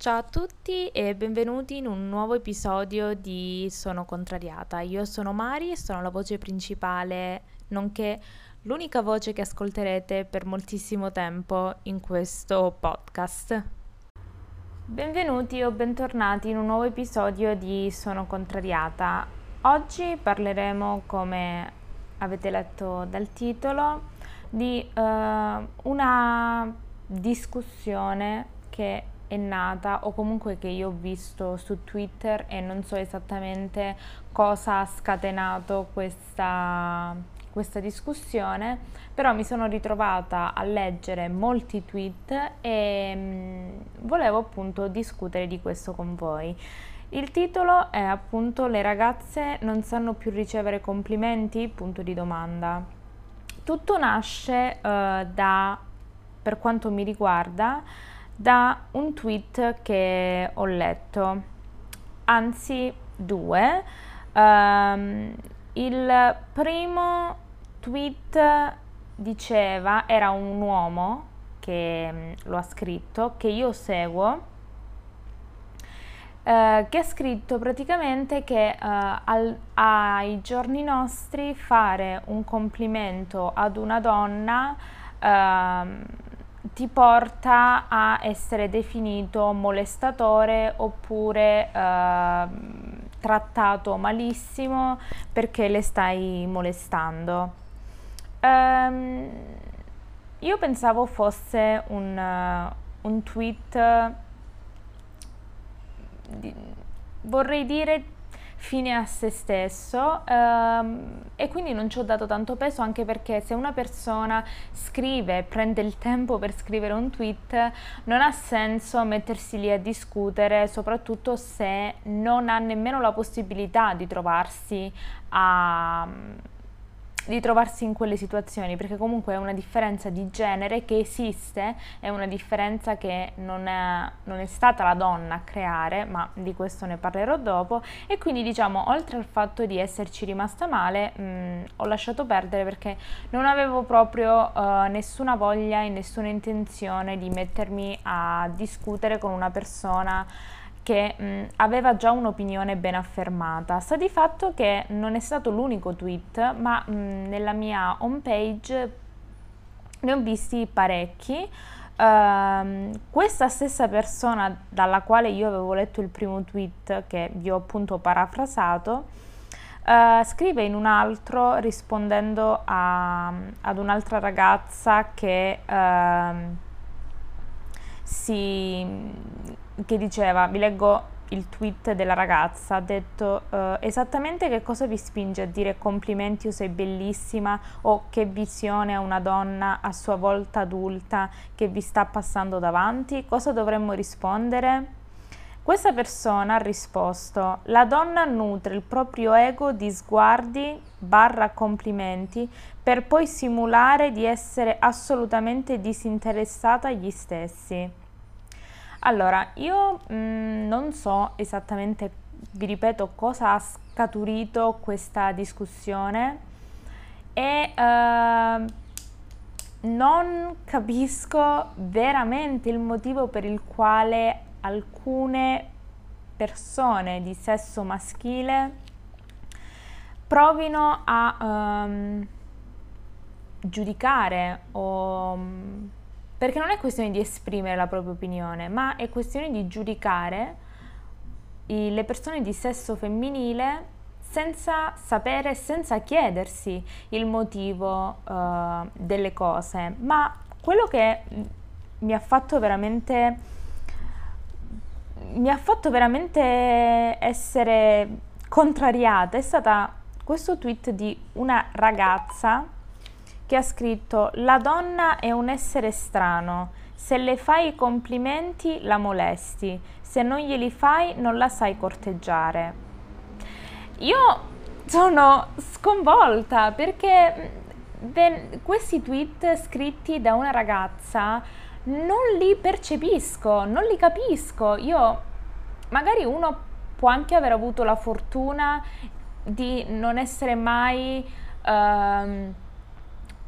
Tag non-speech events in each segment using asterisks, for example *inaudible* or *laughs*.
Ciao a tutti e benvenuti in un nuovo episodio di Sono contrariata. Io sono Mari e sono la voce principale, nonché l'unica voce che ascolterete per moltissimo tempo in questo podcast. Benvenuti o bentornati in un nuovo episodio di Sono contrariata. Oggi parleremo, come avete letto dal titolo, di uh, una discussione che è nata o comunque che io ho visto su Twitter e non so esattamente cosa ha scatenato questa, questa discussione, però mi sono ritrovata a leggere molti tweet e mh, mm, volevo appunto discutere di questo con voi. Il titolo è appunto Le ragazze non sanno più ricevere complimenti? Punto di domanda. Tutto nasce uh, da, per quanto mi riguarda, da un tweet che ho letto, anzi due. Um, il primo tweet diceva, era un uomo che mm, lo ha scritto, che io seguo, eh, che ha scritto praticamente che eh, al, ai giorni nostri fare un complimento ad una donna eh, ti porta a essere definito molestatore oppure eh, trattato malissimo perché le stai molestando. Um, io pensavo fosse un, uh, un tweet, di, vorrei dire fine a se stesso ehm, e quindi non ci ho dato tanto peso anche perché se una persona scrive, prende il tempo per scrivere un tweet, non ha senso mettersi lì a discutere, soprattutto se non ha nemmeno la possibilità di trovarsi a di trovarsi in quelle situazioni, perché comunque è una differenza di genere che esiste, è una differenza che non è, non è stata la donna a creare, ma di questo ne parlerò dopo, e quindi diciamo, oltre al fatto di esserci rimasta male, mh, ho lasciato perdere perché non avevo proprio uh, nessuna voglia e nessuna intenzione di mettermi a discutere con una persona che mh, aveva già un'opinione ben affermata. Sta di fatto che non è stato l'unico tweet, ma mh, nella mia homepage ne ho visti parecchi. Uh, questa stessa persona dalla quale io avevo letto il primo tweet che vi ho appunto parafrasato uh, scrive in un altro rispondendo a, ad un'altra ragazza che uh, si che diceva, vi leggo il tweet della ragazza, ha detto uh, esattamente che cosa vi spinge a dire complimenti o sei bellissima o che visione ha una donna a sua volta adulta che vi sta passando davanti? Cosa dovremmo rispondere? Questa persona ha risposto, la donna nutre il proprio ego di sguardi barra complimenti per poi simulare di essere assolutamente disinteressata agli stessi. Allora, io mh, mm, non so esattamente, vi ripeto, cosa ha scaturito questa discussione e uh, non capisco veramente il motivo per il quale alcune persone di sesso maschile provino a um, giudicare o um, perché non è questione di esprimere la propria opinione, ma è questione di giudicare le persone di sesso femminile senza sapere, senza chiedersi il motivo uh, delle cose. Ma quello che mi ha fatto veramente mi ha fatto veramente essere contrariata è stata questo tweet di una ragazza che ha scritto La donna è un essere strano, se le fai i complimenti la molesti, se non glieli fai non la sai corteggiare. Io sono sconvolta perché ben, questi tweet scritti da una ragazza non li percepisco, non li capisco. Io magari uno può anche aver avuto la fortuna di non essere mai... Uh,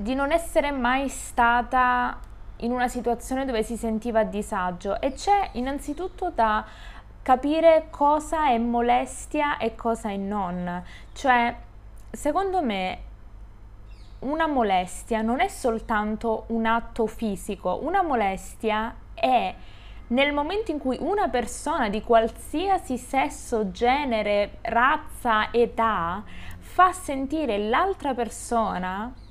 di non essere mai stata in una situazione dove si sentiva a disagio e c'è innanzitutto da capire cosa è molestia e cosa è non. Cioè, secondo me, una molestia non è soltanto un atto fisico, una molestia è nel momento in cui una persona di qualsiasi sesso, genere, razza, età fa sentire l'altra persona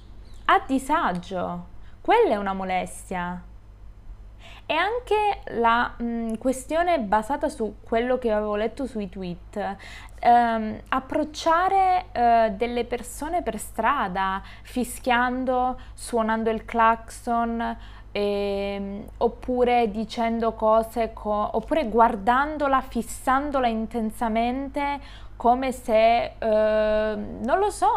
a disagio. Quella è una molestia. E anche la mh, questione basata su quello che avevo letto sui tweet, ehm, approcciare eh, delle persone per strada fischiando, suonando il clacson, eh, oppure dicendo cose, co- oppure guardandola, fissandola intensamente come se, eh, non lo so,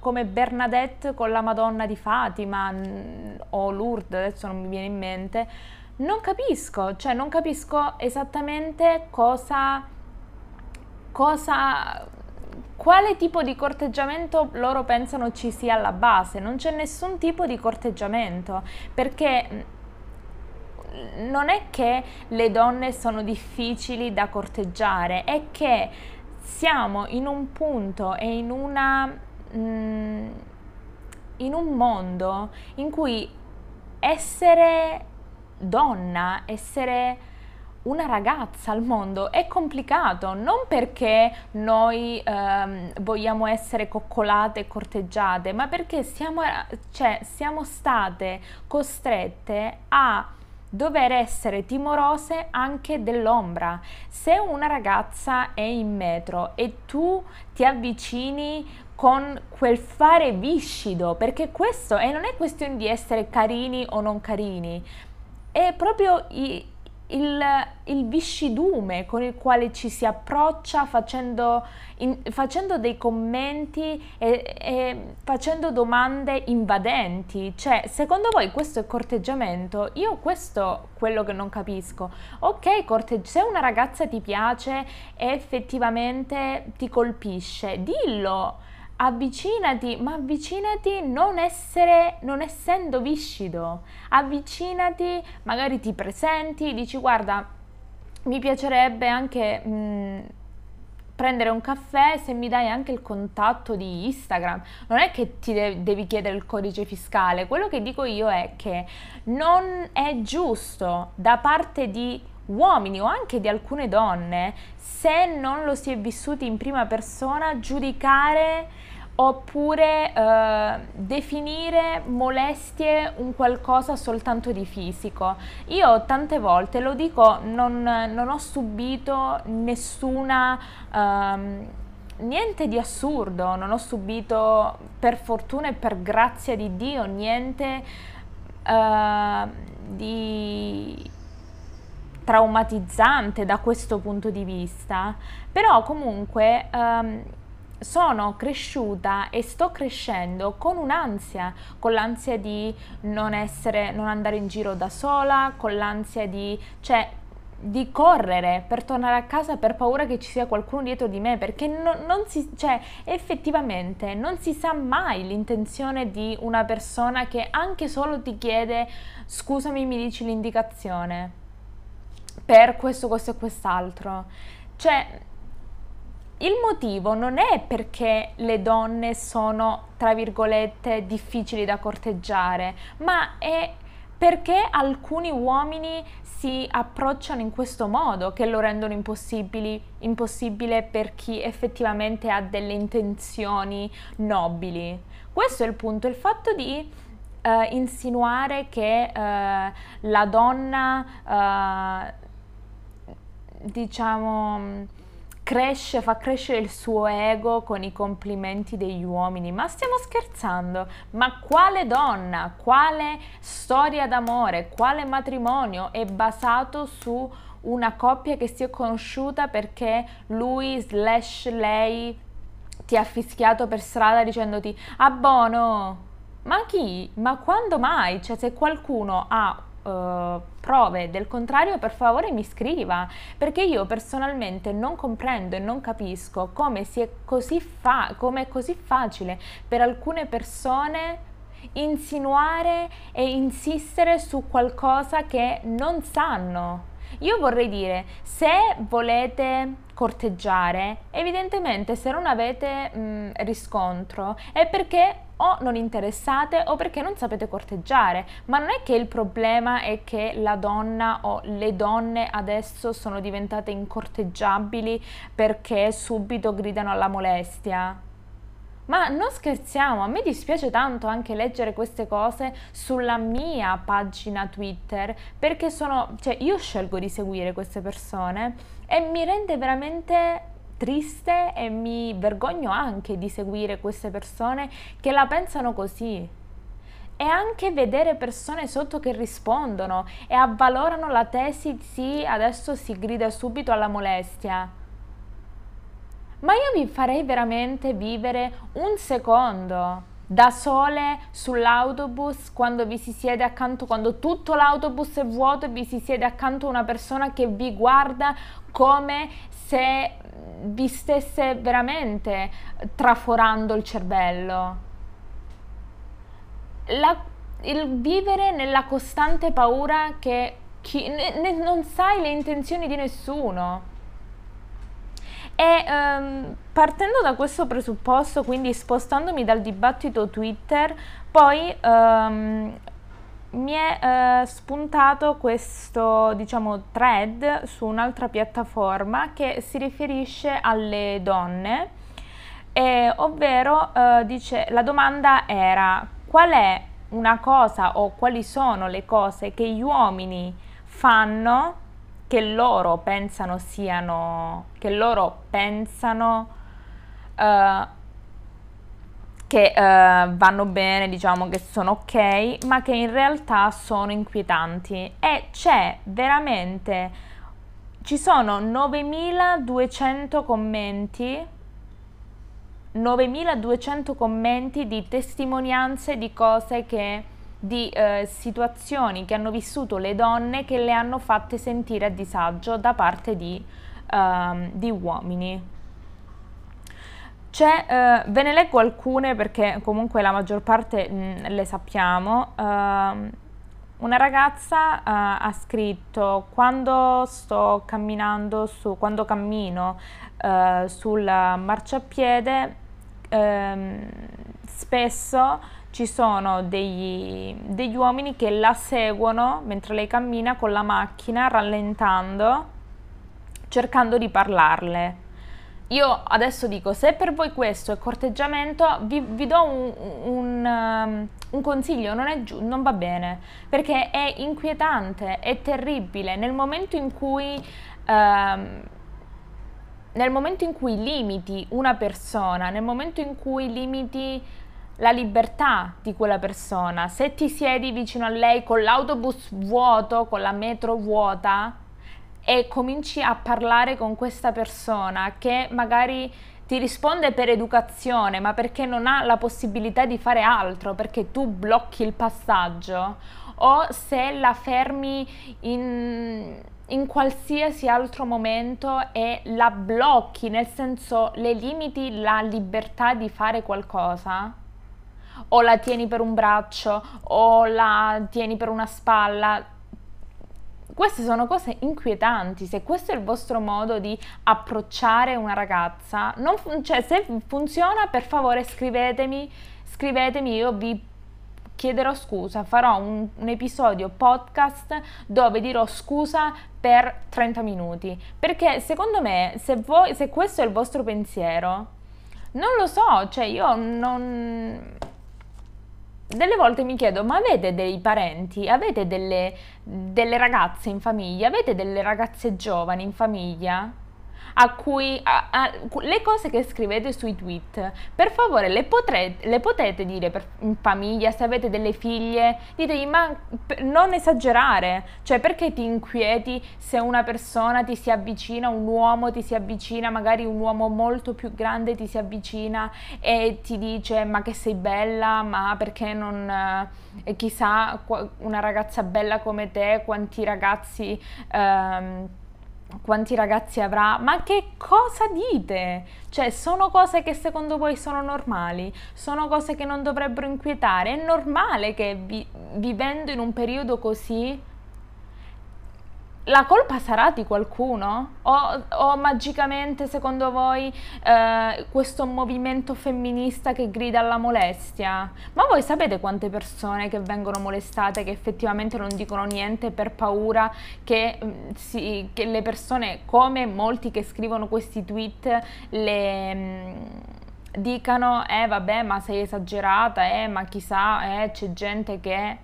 come Bernadette con la Madonna di Fatima o Lourdes, adesso non mi viene in mente non capisco, cioè non capisco esattamente cosa, cosa, quale tipo di corteggiamento loro pensano ci sia alla base. Non c'è nessun tipo di corteggiamento, perché non è che le donne sono difficili da corteggiare, è che siamo in un punto e in una... Mm, in un mondo in cui essere donna, essere una ragazza al mondo è complicato, non perché noi ehm, vogliamo essere coccolate e corteggiate, ma perché siamo, cioè, siamo state costrette a dover essere timorose anche dell'ombra. Se una ragazza è in metro e tu ti avvicini con quel fare viscido, perché questo e non è questione di essere carini o non carini, è proprio i, il, il, viscidume con il quale ci si approccia facendo, in, facendo dei commenti e, e, facendo domande invadenti. Cioè, secondo voi questo è corteggiamento? Io questo quello che non capisco. Ok, cortegg- se una ragazza ti piace e effettivamente ti colpisce, dillo avvicinati, ma avvicinati non, essere, non essendo viscido, avvicinati, magari ti presenti, dici guarda, mi piacerebbe anche mh, prendere un caffè se mi dai anche il contatto di Instagram. Non è che ti de- devi chiedere il codice fiscale, quello che dico io è che non è giusto da parte di uomini o anche di alcune donne, se non lo si è vissuti in prima persona, giudicare oppure eh, definire molestie un qualcosa soltanto di fisico. Io tante volte, lo dico, non, non ho subito nessuna... Um, niente di assurdo, non ho subito per fortuna e per grazia di Dio niente uh, di traumatizzante da questo punto di vista, però comunque um, sono cresciuta e sto crescendo con un'ansia, con l'ansia di non essere, non andare in giro da sola, con l'ansia di, cioè, di correre per tornare a casa per paura che ci sia qualcuno dietro di me, perché no, non si, cioè, effettivamente non si sa mai l'intenzione di una persona che anche solo ti chiede scusami, mi dici l'indicazione per questo, questo e quest'altro. Cioè, il motivo non è perché le donne sono, tra virgolette, difficili da corteggiare, ma è perché alcuni uomini si approcciano in questo modo che lo rendono impossibile per chi effettivamente ha delle intenzioni nobili. Questo è il punto, il fatto di uh, insinuare che uh, la donna, uh, diciamo, cresce, fa crescere il suo ego con i complimenti degli uomini. Ma stiamo scherzando? Ma quale donna, quale storia d'amore, quale matrimonio è basato su una coppia che si è conosciuta perché lui slash lei ti ha fischiato per strada dicendoti abbono? Ma chi? Ma quando mai? Cioè se qualcuno ha uh, prove del contrario, per favore mi scriva, perché io personalmente non comprendo e non capisco come, sia così fa- come è così facile per alcune persone insinuare e insistere su qualcosa che non sanno. Io vorrei dire, se volete corteggiare, evidentemente se non avete mh, riscontro è perché o non interessate o perché non sapete corteggiare, ma non è che il problema è che la donna o le donne adesso sono diventate incorteggiabili perché subito gridano alla molestia. Ma non scherziamo, a me dispiace tanto anche leggere queste cose sulla mia pagina Twitter, perché sono, cioè io scelgo di seguire queste persone e mi rende veramente triste e mi vergogno anche di seguire queste persone che la pensano così. E anche vedere persone sotto che rispondono e avvalorano la tesi sì, adesso si grida subito alla molestia ma io vi farei veramente vivere un secondo da sole sull'autobus quando vi si siede accanto, quando tutto l'autobus è vuoto e vi si siede accanto una persona che vi guarda come se vi stesse veramente traforando il cervello. La, il vivere nella costante paura che chi, ne, non sai le intenzioni di nessuno e um, partendo da questo presupposto, quindi spostandomi dal dibattito Twitter, poi um, mi è uh, spuntato questo diciamo thread su un'altra piattaforma che si riferisce alle donne, e, ovvero uh, dice la domanda era qual è una cosa o quali sono le cose che gli uomini fanno che loro pensano siano, che loro pensano uh, che uh, vanno bene, diciamo che sono ok, ma che in realtà sono inquietanti. E c'è veramente, ci sono 9200 commenti 9200 commenti di testimonianze di cose che di eh, situazioni che hanno vissuto le donne che le hanno fatte sentire a disagio da parte di, uh, di uomini. C'è, uh, ve ne leggo alcune perché comunque la maggior parte mh, mm, le sappiamo. Uh, una ragazza uh, ha scritto quando sto camminando su, quando cammino sul marciapiede ehm, spesso ci sono degli, degli uomini che la seguono mentre lei cammina con la macchina, rallentando, cercando di parlarle. Io adesso dico, se per voi questo è corteggiamento, vi, vi do un, un, um, un, consiglio, non, è giu- non va bene, perché è inquietante, è terribile. Nel momento in cui... Um, nel momento in cui limiti una persona, nel momento in cui limiti la libertà di quella persona. Se ti siedi vicino a lei con l'autobus vuoto, con la metro vuota e cominci a parlare con questa persona che magari ti risponde per educazione, ma perché non ha la possibilità di fare altro, perché tu blocchi il passaggio, o se la fermi in, in qualsiasi altro momento e la blocchi, nel senso le limiti la libertà di fare qualcosa, o la tieni per un braccio o la tieni per una spalla. Queste sono cose inquietanti, se questo è il vostro modo di approcciare una ragazza, fun- cioè se funziona per favore scrivetemi, scrivetemi, io vi chiederò scusa, farò un, un, episodio podcast dove dirò scusa per 30 minuti, perché secondo me se, voi, se questo è il vostro pensiero, non lo so, cioè io non delle volte mi chiedo, ma avete dei parenti, avete delle, delle ragazze in famiglia, avete delle ragazze giovani in famiglia? A cui a, a, le cose che scrivete sui tweet, per favore le, potre, le potete dire per, in famiglia, se avete delle figlie, ditegli ma non esagerare, cioè perché ti inquieti se una persona ti si avvicina, un uomo ti si avvicina, magari un uomo molto più grande ti si avvicina e ti dice ma che sei bella, ma perché non... Eh, chissà una ragazza bella come te, quanti ragazzi... Ehm, quanti ragazzi avrà, ma che cosa dite? Cioè, sono cose che secondo voi sono normali? Sono cose che non dovrebbero inquietare? È normale che vi, vivendo in un periodo così la colpa sarà di qualcuno? O, o magicamente, secondo voi, eh, questo movimento femminista che grida alla molestia? Ma voi sapete quante persone che vengono molestate che effettivamente non dicono niente per paura che, mm, si, che le persone, come molti che scrivono questi tweet, le... Mh, mm, dicano, eh vabbè, ma sei esagerata, eh, ma chissà, eh, c'è gente che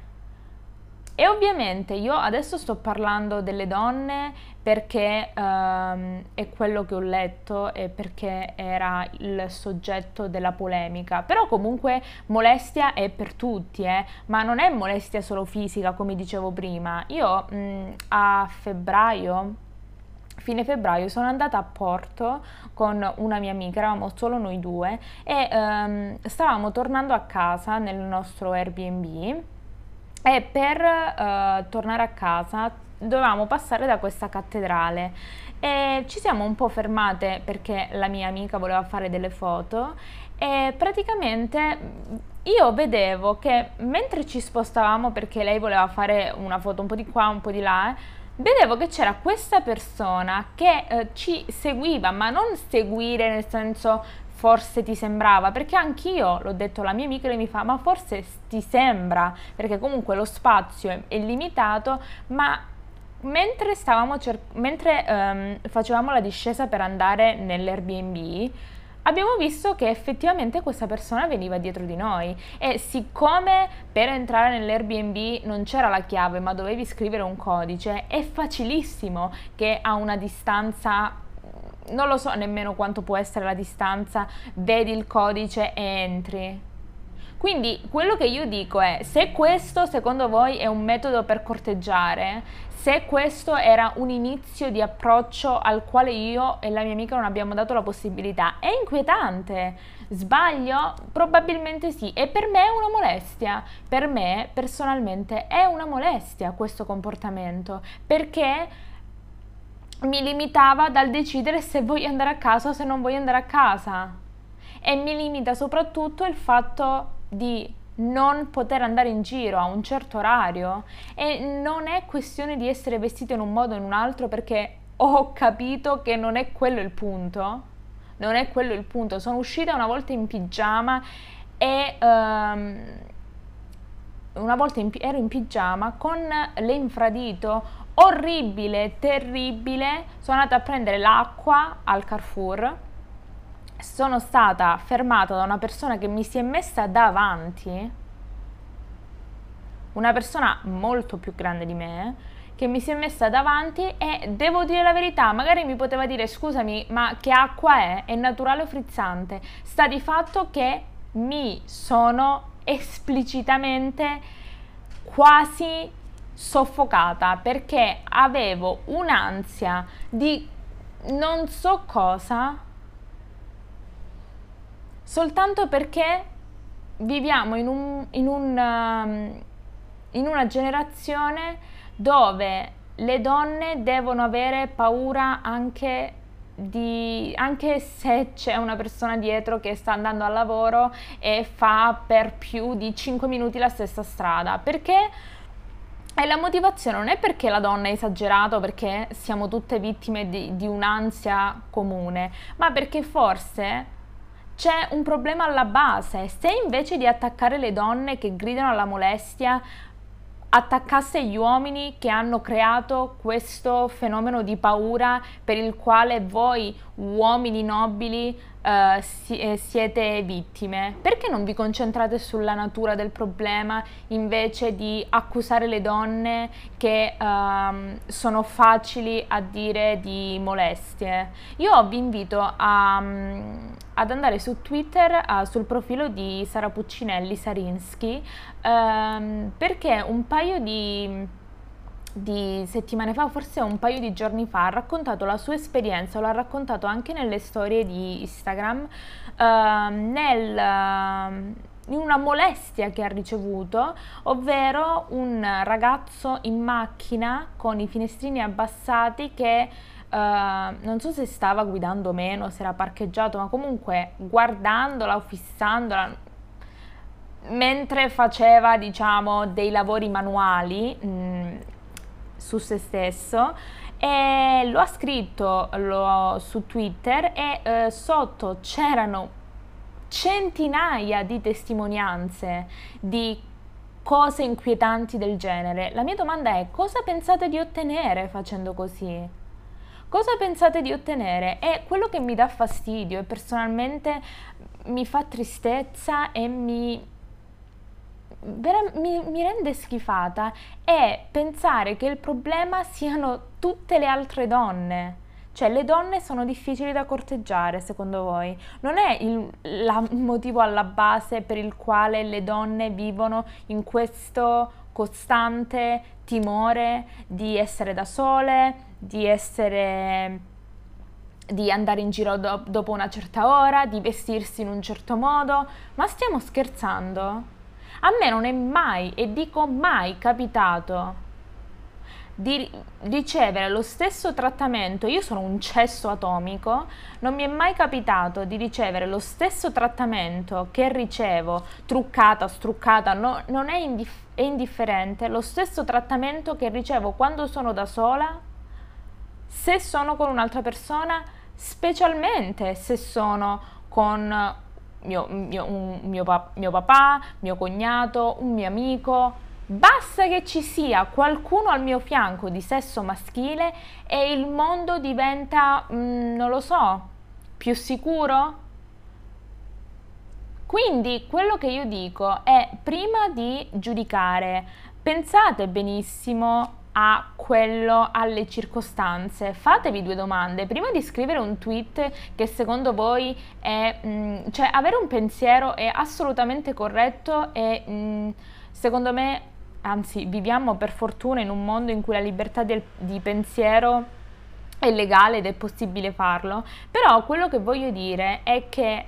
e ovviamente io adesso sto parlando delle donne perché um, è quello che ho letto e perché era il soggetto della polemica. Però comunque molestia è per tutti, eh? ma non è molestia solo fisica come dicevo prima. Io mh, a febbraio, fine febbraio sono andata a Porto con una mia amica, eravamo solo noi due e um, stavamo tornando a casa nel nostro Airbnb e per uh, tornare a casa dovevamo passare da questa cattedrale. E ci siamo un po' fermate perché la mia amica voleva fare delle foto e praticamente io vedevo che mentre ci spostavamo perché lei voleva fare una foto un po' di qua, un po' di là, vedevo che c'era questa persona che eh, ci seguiva, ma non seguire nel senso forse ti sembrava, perché anch'io l'ho detto alla mia amica e mi fa, ma forse ti sembra, perché comunque lo spazio è, è limitato, ma mentre, cer- mentre um, facevamo la discesa per andare nell'Airbnb, abbiamo visto che effettivamente questa persona veniva dietro di noi. E siccome per entrare nell'Airbnb non c'era la chiave ma dovevi scrivere un codice, è facilissimo che a una distanza non lo so nemmeno quanto può essere la distanza, vedi il codice e entri. Quindi quello che io dico è, se questo secondo voi è un metodo per corteggiare, se questo era un inizio di approccio al quale io e la mia amica non abbiamo dato la possibilità, è inquietante. Sbaglio? Probabilmente sì, e per me è una molestia. Per me personalmente è una molestia questo comportamento, perché mi limitava dal decidere se voglio andare a casa o se non voglio andare a casa. E mi limita soprattutto il fatto di non poter andare in giro a un certo orario e non è questione di essere vestito in un modo o in un altro perché ho capito che non è quello il punto. Non è quello il punto. Sono uscita una volta in pigiama e um, una volta in, ero in pigiama con l'infradito orribile, terribile. Sono andata a prendere l'acqua al Carrefour. Sono stata fermata da una persona che mi si è messa davanti, una persona molto più grande di me, che mi si è messa davanti e devo dire la verità, magari mi poteva dire scusami, ma che acqua è? È naturale o frizzante? Sta di fatto che mi sono esplicitamente quasi soffocata perché avevo un'ansia di non so cosa soltanto perché viviamo in, un, in, un, um, in una generazione dove le donne devono avere paura anche di, anche se c'è una persona dietro che sta andando al lavoro e fa per più di 5 minuti la stessa strada. Perché e la motivazione non è perché la donna è esagerata perché siamo tutte vittime di, di un'ansia comune, ma perché forse c'è un problema alla base. Se invece di attaccare le donne che gridano alla molestia, attaccasse gli uomini che hanno creato questo fenomeno di paura per il quale voi uomini nobili uh, si, eh, siete vittime? Perché non vi concentrate sulla natura del problema invece di accusare le donne che uh, sono facili a dire di molestie? Io vi invito a, um, ad andare su Twitter uh, sul profilo di Sara Puccinelli Sarinsky um, perché un paio di di settimane fa, forse un paio di giorni fa, ha raccontato la sua esperienza, l'ha raccontato anche nelle storie di Instagram, uh, nel, uh, in una molestia che ha ricevuto, ovvero un ragazzo in macchina con i finestrini abbassati che non so se stava guidando o meno, se era parcheggiato, ma comunque guardandola o fissandola, mentre faceva, diciamo, dei lavori manuali mh, mm, su se stesso, e lo ha scritto lo, su Twitter e eh, sotto c'erano centinaia di testimonianze di cose inquietanti del genere. La mia domanda è cosa pensate di ottenere facendo così? Cosa pensate di ottenere? È quello che mi dà fastidio e personalmente mi fa tristezza e mi, mi, mi rende schifata è pensare che il problema siano tutte le altre donne. Cioè, le donne sono difficili da corteggiare, secondo voi? Non è il, la, motivo alla base per il quale le donne vivono in questo costante timore di essere da sole, di essere di andare in giro do- dopo una certa ora, di vestirsi in un certo modo, ma stiamo scherzando? A me non è mai, e dico mai, capitato di ricevere lo stesso trattamento, io sono un cesso atomico, non mi è mai capitato di ricevere lo stesso trattamento che ricevo, truccata, struccata, no, non è, indif- è indifferente, lo stesso trattamento che ricevo quando sono da sola, se sono con un'altra persona, specialmente se sono con mio, mio, un, mio, mio papà, mio cognato, un mio amico, Basta che ci sia qualcuno al mio fianco di sesso maschile e il mondo diventa, mm, non lo so, più sicuro? Quindi quello che io dico è prima di giudicare, pensate benissimo a quello, alle circostanze. Fatevi due domande. Prima di scrivere un tweet che secondo voi è... Mh, mm, cioè avere un pensiero è assolutamente corretto e mh, mm, secondo me anzi viviamo per fortuna in un mondo in cui la libertà del, di pensiero è legale ed è possibile farlo, però quello che voglio dire è che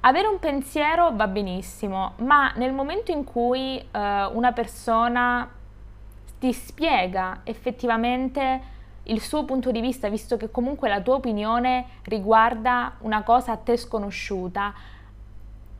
avere un pensiero va benissimo, ma nel momento in cui eh, una persona ti spiega effettivamente il suo punto di vista, visto che comunque la tua opinione riguarda una cosa a te sconosciuta,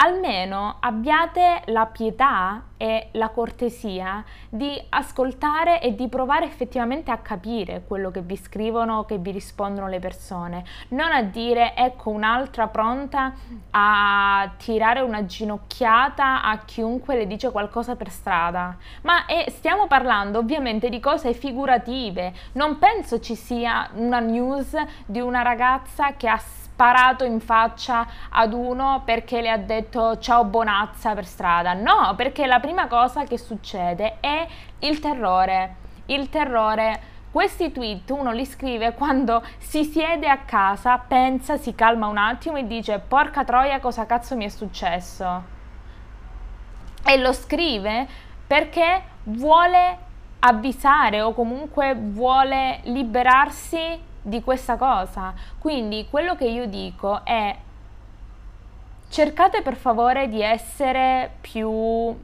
almeno abbiate la pietà e la cortesia di ascoltare e di provare effettivamente a capire quello che vi scrivono, che vi rispondono le persone, non a dire ecco un'altra pronta a tirare una ginocchiata a chiunque le dice qualcosa per strada, ma eh, stiamo parlando ovviamente di cose figurative, non penso ci sia una news di una ragazza che ha sparato in faccia ad uno perché le ha detto ciao bonazza per strada. No, perché la prima cosa che succede è il terrore. Il terrore questi tweet uno li scrive quando si siede a casa, pensa, si calma un attimo e dice porca troia cosa cazzo mi è successo. E lo scrive perché vuole avvisare o comunque vuole liberarsi di questa cosa. Quindi quello che io dico è cercate per favore di essere più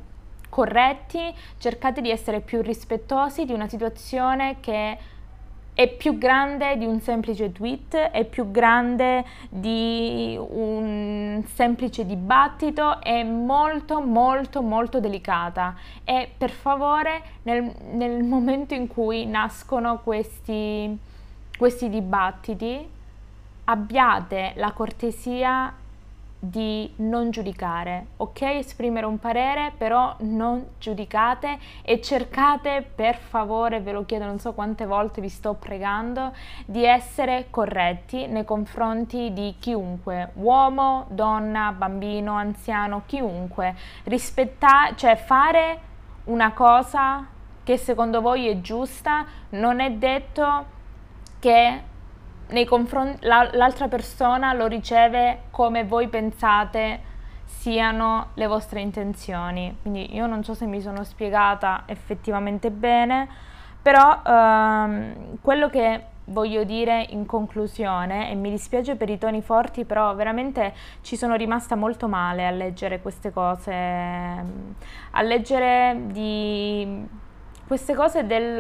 corretti, cercate di essere più rispettosi di una situazione che è più grande di un semplice tweet, è più grande di un semplice dibattito, è molto molto molto delicata e per favore nel, nel momento in cui nascono questi questi dibattiti abbiate la cortesia di non giudicare, ok? Esprimere un parere, però non giudicate e cercate per favore, ve lo chiedo non so quante volte vi sto pregando, di essere corretti nei confronti di chiunque, uomo, donna, bambino, anziano, chiunque. Rispettare, cioè fare una cosa che secondo voi è giusta non è detto che nei confronti la, l'altra persona lo riceve come voi pensate siano le vostre intenzioni. Quindi io non so se mi sono spiegata effettivamente bene, però ehm, quello che voglio dire in conclusione, e mi dispiace per i toni forti, però veramente ci sono rimasta molto male a leggere queste cose, a leggere di queste cose del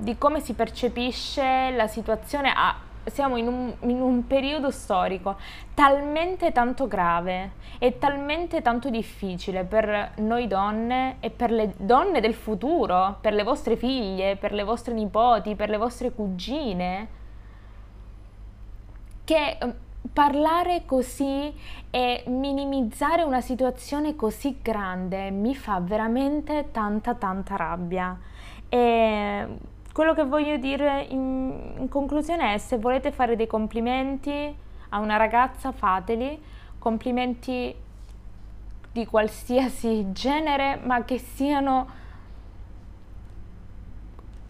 di come si percepisce la situazione a, siamo in un, in un, periodo storico talmente tanto grave e talmente tanto difficile per noi donne e per le donne del futuro, per le vostre figlie, per le vostre nipoti, per le vostre cugine, che eh, parlare così e minimizzare una situazione così grande mi fa veramente tanta tanta rabbia. E quello che voglio dire in, in, conclusione è se volete fare dei complimenti a una ragazza fateli, complimenti di qualsiasi genere, ma che siano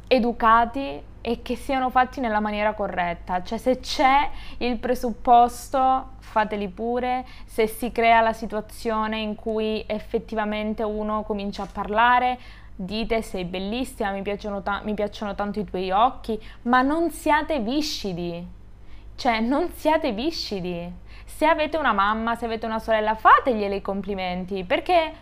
educati e che siano fatti nella maniera corretta. Cioè se c'è il presupposto, fateli pure, se si crea la situazione in cui effettivamente uno comincia a parlare, dite sei bellissima, mi piacciono, ta- mi piacciono tanto i tuoi occhi, ma non siate viscidi, cioè non siate viscidi. Se avete una mamma, se avete una sorella, fateglieli i complimenti, perché,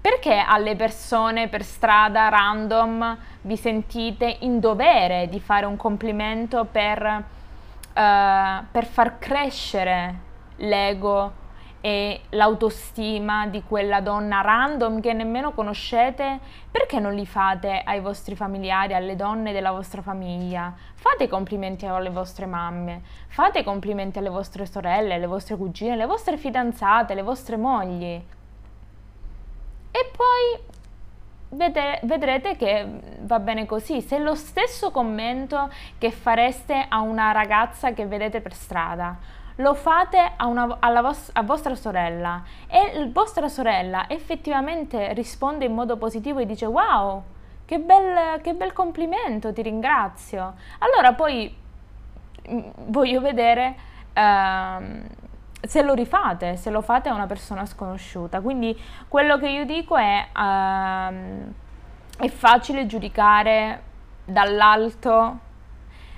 perché alle persone per strada random vi sentite in dovere di fare un complimento per, uh, per far crescere l'ego e l'autostima di quella donna random che nemmeno conoscete, perché non li fate ai vostri familiari, alle donne della vostra famiglia? Fate complimenti alle vostre mamme, fate complimenti alle vostre sorelle, alle vostre cugine, alle vostre fidanzate, alle vostre mogli. E poi vedrete che va bene così. Se lo stesso commento che fareste a una ragazza che vedete per strada lo fate a, una, vos- a, vostra sorella e vostra sorella effettivamente risponde in modo positivo e dice wow, che bel, che bel complimento, ti ringrazio. Allora poi mm, voglio vedere uh, se lo rifate, se lo fate a una persona sconosciuta. Quindi quello che io dico è uh, è facile giudicare dall'alto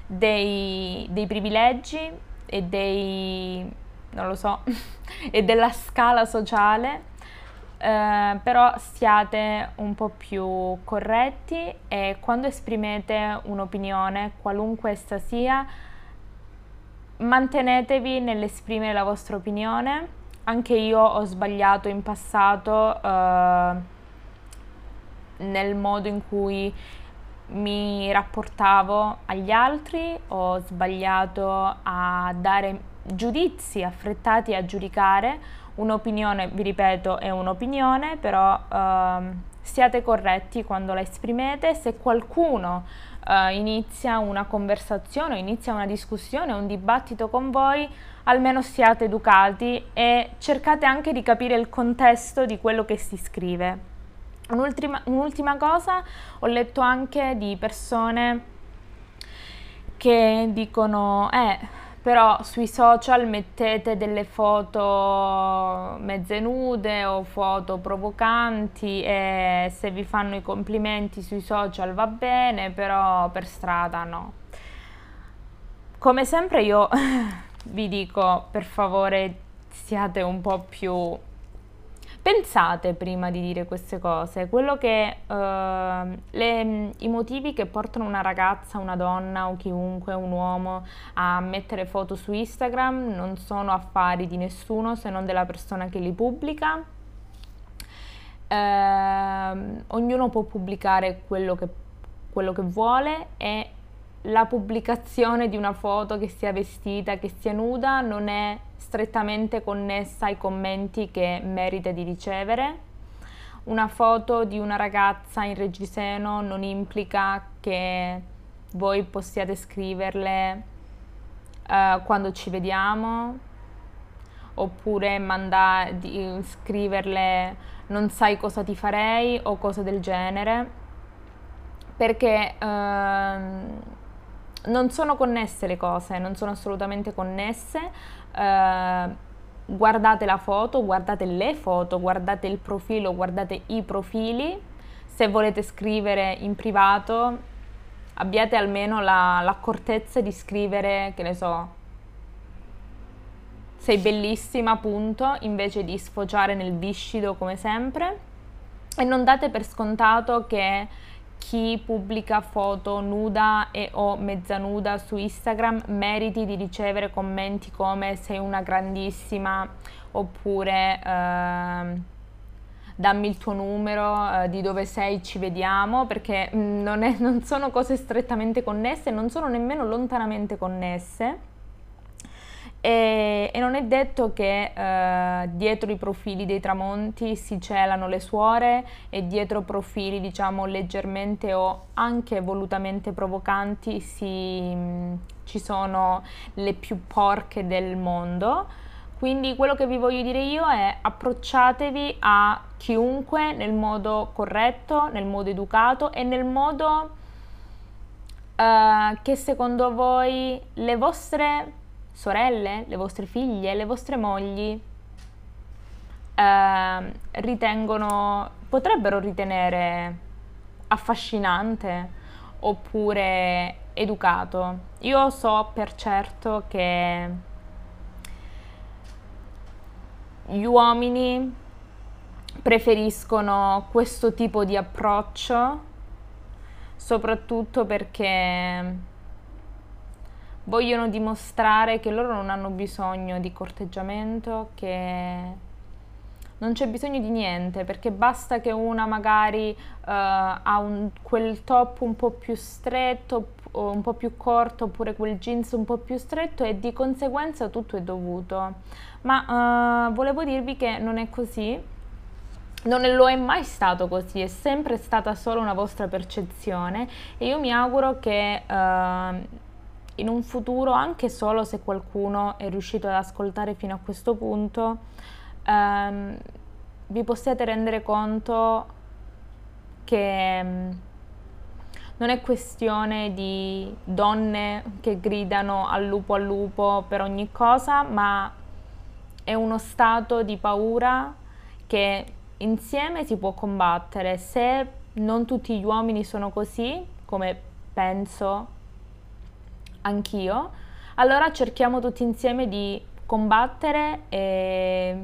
dei, dei privilegi e dei, non lo so, *laughs* e della scala sociale, eh, però siate un po' più corretti e quando esprimete un'opinione, qualunque essa sia, mantenetevi nell'esprimere la vostra opinione. Anche io ho sbagliato in passato eh, nel modo in cui mi rapportavo agli altri, ho sbagliato a dare giudizi affrettati a giudicare. Un'opinione, vi ripeto, è un'opinione, però ehm, siate corretti quando la esprimete. Se qualcuno eh, inizia una conversazione, inizia una discussione, un dibattito con voi, almeno siate educati e cercate anche di capire il contesto di quello che si scrive. Un'ultima, un'ultima cosa, ho letto anche di persone che dicono, eh, però sui social mettete delle foto mezze nude o foto provocanti e se vi fanno i complimenti sui social va bene, però per strada no. Come sempre io *laughs* vi dico, per favore, siate un po' più Pensate prima di dire queste cose, quello che, uh, le, i motivi che portano una ragazza, una donna o chiunque, un uomo a mettere foto su Instagram non sono affari di nessuno se non della persona che li pubblica. Uh, ognuno può pubblicare quello che, quello che vuole e la pubblicazione di una foto che sia vestita, che sia nuda, non è strettamente connessa ai commenti che merita di ricevere. Una foto di una ragazza in reggiseno non implica che voi possiate scriverle uh, quando ci vediamo oppure manda- di, scriverle non sai cosa ti farei o cose del genere perché uh, non sono connesse le cose, non sono assolutamente connesse. Uh, guardate la foto, guardate le foto, guardate il profilo, guardate i profili. Se volete scrivere in privato, abbiate almeno la, l'accortezza di scrivere, che ne so, sei bellissima, appunto, invece di sfociare nel viscido come sempre. E non date per scontato che chi pubblica foto nuda e o mezza nuda su Instagram meriti di ricevere commenti come sei una grandissima oppure eh, dammi il tuo numero, eh, di dove sei, ci vediamo, perché mh, mm, non, è, non sono cose strettamente connesse, non sono nemmeno lontanamente connesse. E, e, non è detto che eh, dietro i profili dei tramonti si celano le suore e dietro profili diciamo leggermente o anche volutamente provocanti si, mh, ci sono le più porche del mondo. Quindi quello che vi voglio dire io è approcciatevi a chiunque nel modo corretto, nel modo educato e nel modo uh, che secondo voi le vostre sorelle, le vostre figlie, le vostre mogli uh, ritengono, potrebbero ritenere affascinante oppure educato. Io so per certo che gli uomini preferiscono questo tipo di approccio soprattutto perché vogliono dimostrare che loro non hanno bisogno di corteggiamento, che non c'è bisogno di niente perché basta che una magari uh, ha un, quel top un po' più stretto o un po' più corto oppure quel jeans un po' più stretto e di conseguenza tutto è dovuto. Ma uh, volevo dirvi che non è così. Non lo è mai stato così, è sempre stata solo una vostra percezione e io mi auguro che uh, in un futuro, anche solo se qualcuno è riuscito ad ascoltare fino a questo punto, um, vi possiate rendere conto che um, non è questione di donne che gridano al lupo al lupo per ogni cosa, ma è uno stato di paura che insieme si può combattere. Se non tutti gli uomini sono così, come penso anch'io, allora cerchiamo tutti insieme di combattere e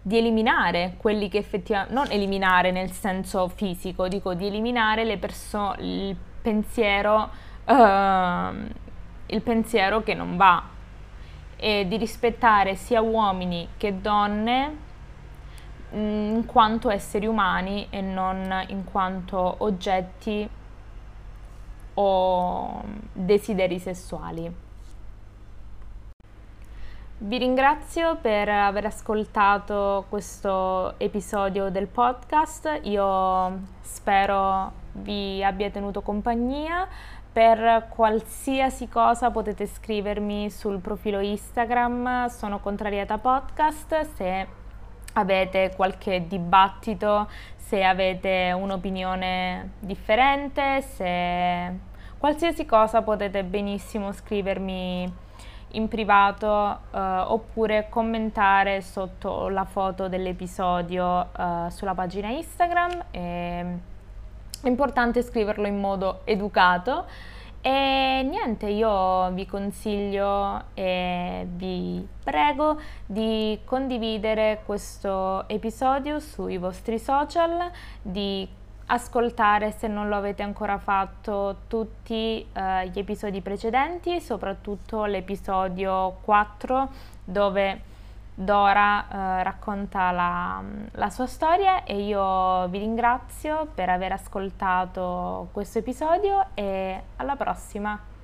di eliminare quelli che effettivamente, non eliminare nel senso fisico, dico di eliminare le persone, il pensiero, uh, il pensiero che non va e di rispettare sia uomini che donne mm, in quanto esseri umani e non in quanto oggetti o desideri sessuali. Vi ringrazio per aver ascoltato questo episodio del podcast, io spero vi abbia tenuto compagnia. Per qualsiasi cosa potete scrivermi sul profilo Instagram, sono contrariata podcast, se avete qualche dibattito, se avete un'opinione differente, se qualsiasi cosa potete benissimo scrivermi in privato eh, oppure commentare sotto la foto dell'episodio eh, sulla pagina Instagram. E, è importante scriverlo in modo educato e niente, io vi consiglio e vi prego di condividere questo episodio sui vostri social, di ascoltare se non lo avete ancora fatto tutti eh, gli episodi precedenti, soprattutto l'episodio 4 dove Dora eh, racconta la, la, sua storia e io vi ringrazio per aver ascoltato questo episodio e alla prossima!